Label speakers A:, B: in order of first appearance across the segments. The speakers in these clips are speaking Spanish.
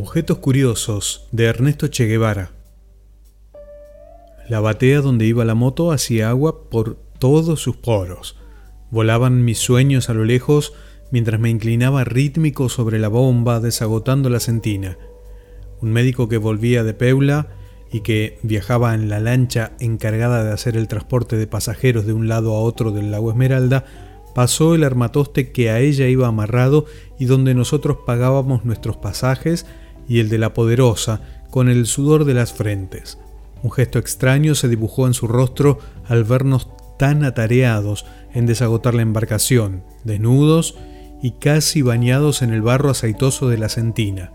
A: Objetos curiosos de Ernesto Che Guevara. La batea donde iba la moto hacía agua por todos sus poros. Volaban mis sueños a lo lejos mientras me inclinaba rítmico sobre la bomba desagotando la centina. Un médico que volvía de Peula y que viajaba en la lancha encargada de hacer el transporte de pasajeros de un lado a otro del lago Esmeralda, pasó el armatoste que a ella iba amarrado y donde nosotros pagábamos nuestros pasajes y el de la poderosa con el sudor de las frentes. Un gesto extraño se dibujó en su rostro al vernos tan atareados en desagotar la embarcación, desnudos y casi bañados en el barro aceitoso de la centina.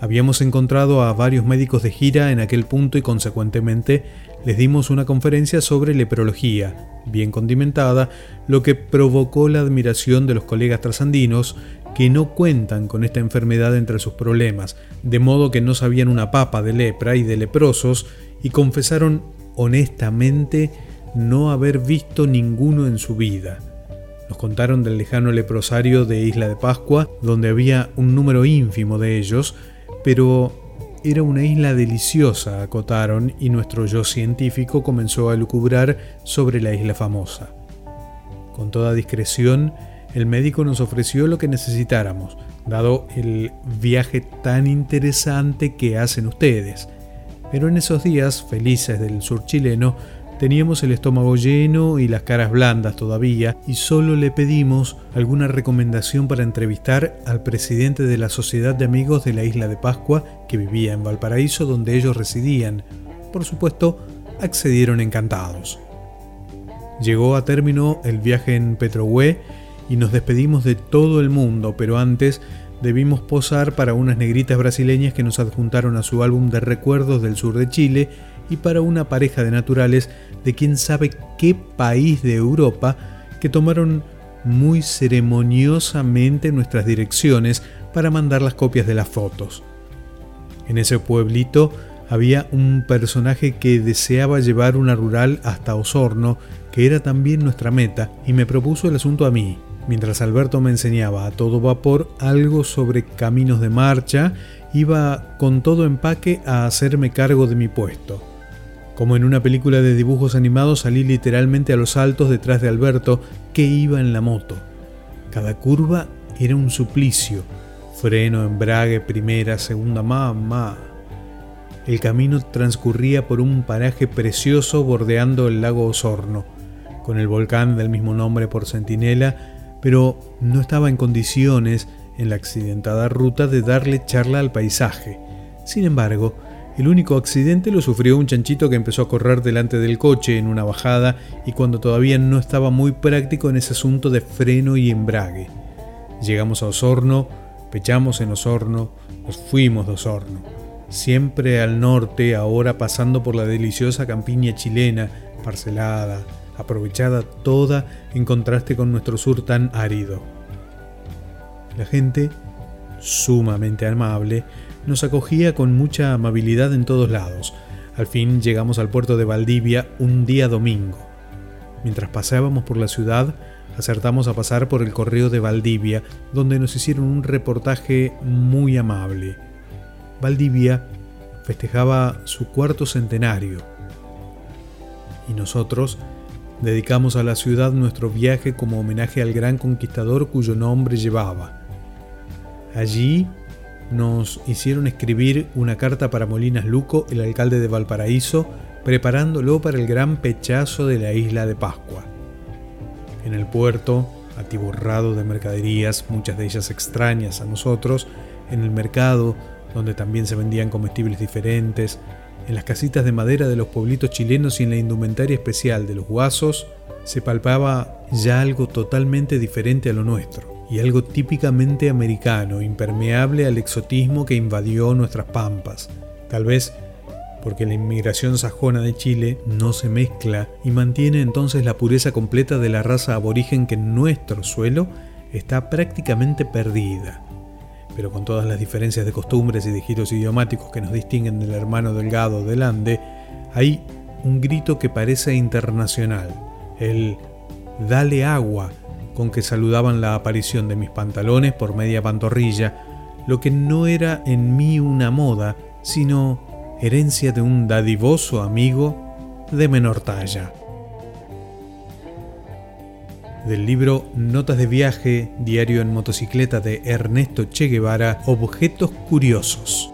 A: Habíamos encontrado a varios médicos de gira en aquel punto y consecuentemente les dimos una conferencia sobre leprología, bien condimentada, lo que provocó la admiración de los colegas trasandinos que no cuentan con esta enfermedad entre sus problemas, de modo que no sabían una papa de lepra y de leprosos y confesaron honestamente no haber visto ninguno en su vida. Nos contaron del lejano leprosario de Isla de Pascua, donde había un número ínfimo de ellos, pero era una isla deliciosa, acotaron, y nuestro yo científico comenzó a lucubrar sobre la isla famosa. Con toda discreción, el médico nos ofreció lo que necesitáramos, dado el viaje tan interesante que hacen ustedes. Pero en esos días felices del sur chileno, Teníamos el estómago lleno y las caras blandas todavía y solo le pedimos alguna recomendación para entrevistar al presidente de la Sociedad de Amigos de la Isla de Pascua que vivía en Valparaíso donde ellos residían. Por supuesto, accedieron encantados. Llegó a término el viaje en Petrohue y nos despedimos de todo el mundo, pero antes debimos posar para unas negritas brasileñas que nos adjuntaron a su álbum de recuerdos del sur de Chile y para una pareja de naturales de quién sabe qué país de Europa que tomaron muy ceremoniosamente nuestras direcciones para mandar las copias de las fotos. En ese pueblito había un personaje que deseaba llevar una rural hasta Osorno, que era también nuestra meta, y me propuso el asunto a mí, mientras Alberto me enseñaba a todo vapor algo sobre caminos de marcha, iba con todo empaque a hacerme cargo de mi puesto. Como en una película de dibujos animados salí literalmente a los altos detrás de Alberto, que iba en la moto. Cada curva era un suplicio. Freno, embrague, primera, segunda, mamá. El camino transcurría por un paraje precioso bordeando el lago Osorno, con el volcán del mismo nombre por centinela, pero no estaba en condiciones en la accidentada ruta de darle charla al paisaje. Sin embargo, el único accidente lo sufrió un chanchito que empezó a correr delante del coche en una bajada y cuando todavía no estaba muy práctico en ese asunto de freno y embrague. Llegamos a Osorno, pechamos en Osorno, nos fuimos de Osorno. Siempre al norte, ahora pasando por la deliciosa campiña chilena, parcelada, aprovechada toda en contraste con nuestro sur tan árido. La gente, sumamente amable, nos acogía con mucha amabilidad en todos lados. Al fin llegamos al puerto de Valdivia un día domingo. Mientras pasábamos por la ciudad, acertamos a pasar por el correo de Valdivia, donde nos hicieron un reportaje muy amable. Valdivia festejaba su cuarto centenario y nosotros dedicamos a la ciudad nuestro viaje como homenaje al gran conquistador cuyo nombre llevaba. Allí nos hicieron escribir una carta para Molinas Luco, el alcalde de Valparaíso, preparándolo para el gran pechazo de la isla de Pascua. En el puerto, atiborrado de mercaderías, muchas de ellas extrañas a nosotros, en el mercado, donde también se vendían comestibles diferentes, en las casitas de madera de los pueblitos chilenos y en la indumentaria especial de los guasos, se palpaba ya algo totalmente diferente a lo nuestro y algo típicamente americano, impermeable al exotismo que invadió nuestras pampas. Tal vez porque la inmigración sajona de Chile no se mezcla y mantiene entonces la pureza completa de la raza aborigen que en nuestro suelo está prácticamente perdida. Pero con todas las diferencias de costumbres y de giros idiomáticos que nos distinguen del hermano delgado del Ande, hay un grito que parece internacional, el dale agua con que saludaban la aparición de mis pantalones por media pantorrilla, lo que no era en mí una moda, sino herencia de un dadivoso amigo de menor talla. Del libro Notas de viaje, diario en motocicleta de Ernesto Che Guevara, Objetos Curiosos.